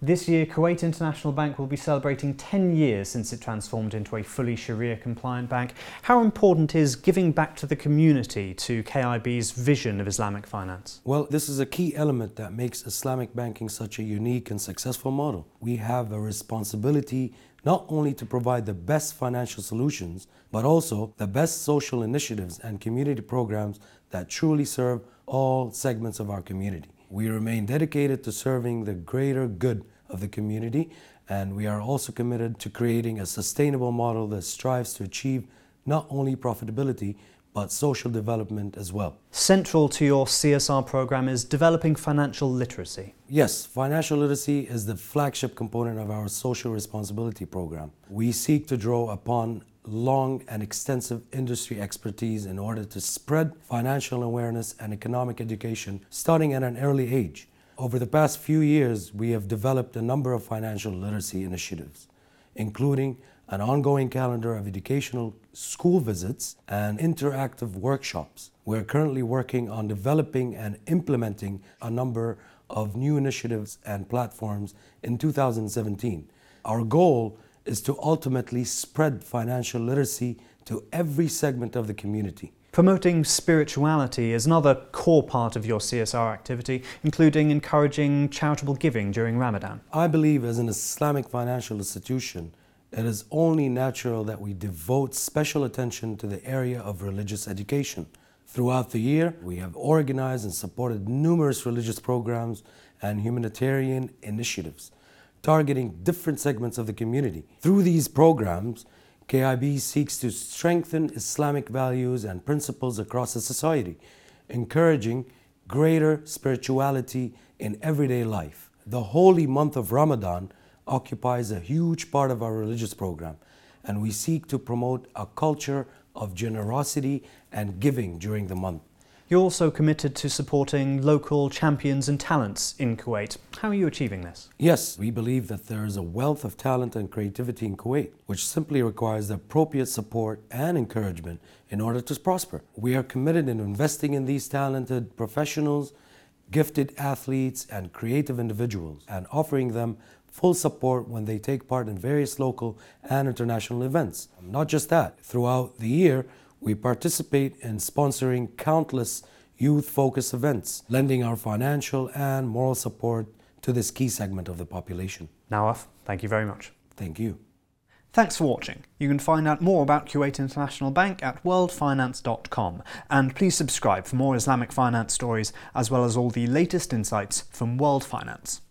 This year, Kuwait International Bank will be celebrating 10 years since it transformed into a fully Sharia compliant bank. How important is giving back to the community to KIB's vision of Islamic finance? Well, this is a key element that makes Islamic banking such a unique and successful model. We have a responsibility not only to provide the best financial solutions, but also the best social initiatives and community programs that truly serve all segments of our community. We remain dedicated to serving the greater good of the community, and we are also committed to creating a sustainable model that strives to achieve not only profitability, but social development as well. Central to your CSR program is developing financial literacy. Yes, financial literacy is the flagship component of our social responsibility program. We seek to draw upon long and extensive industry expertise in order to spread financial awareness and economic education starting at an early age. Over the past few years, we have developed a number of financial literacy initiatives, including an ongoing calendar of educational school visits and interactive workshops. We're currently working on developing and implementing a number of new initiatives and platforms in 2017. Our goal is to ultimately spread financial literacy to every segment of the community. Promoting spirituality is another core part of your CSR activity, including encouraging charitable giving during Ramadan. I believe as an Islamic financial institution, it is only natural that we devote special attention to the area of religious education. Throughout the year, we have organized and supported numerous religious programs and humanitarian initiatives targeting different segments of the community. Through these programs, KIB seeks to strengthen Islamic values and principles across the society, encouraging greater spirituality in everyday life. The holy month of Ramadan occupies a huge part of our religious program, and we seek to promote a culture of generosity and giving during the month. You're also committed to supporting local champions and talents in Kuwait. How are you achieving this? Yes, we believe that there is a wealth of talent and creativity in Kuwait, which simply requires the appropriate support and encouragement in order to prosper. We are committed in investing in these talented professionals, gifted athletes, and creative individuals, and offering them full support when they take part in various local and international events. Not just that, throughout the year, we participate in sponsoring countless youth focused events, lending our financial and moral support to this key segment of the population. Nawaf, thank you very much. Thank you. Thanks for watching. You can find out more about Kuwait International Bank at worldfinance.com and please subscribe for more Islamic finance stories as well as all the latest insights from World Finance.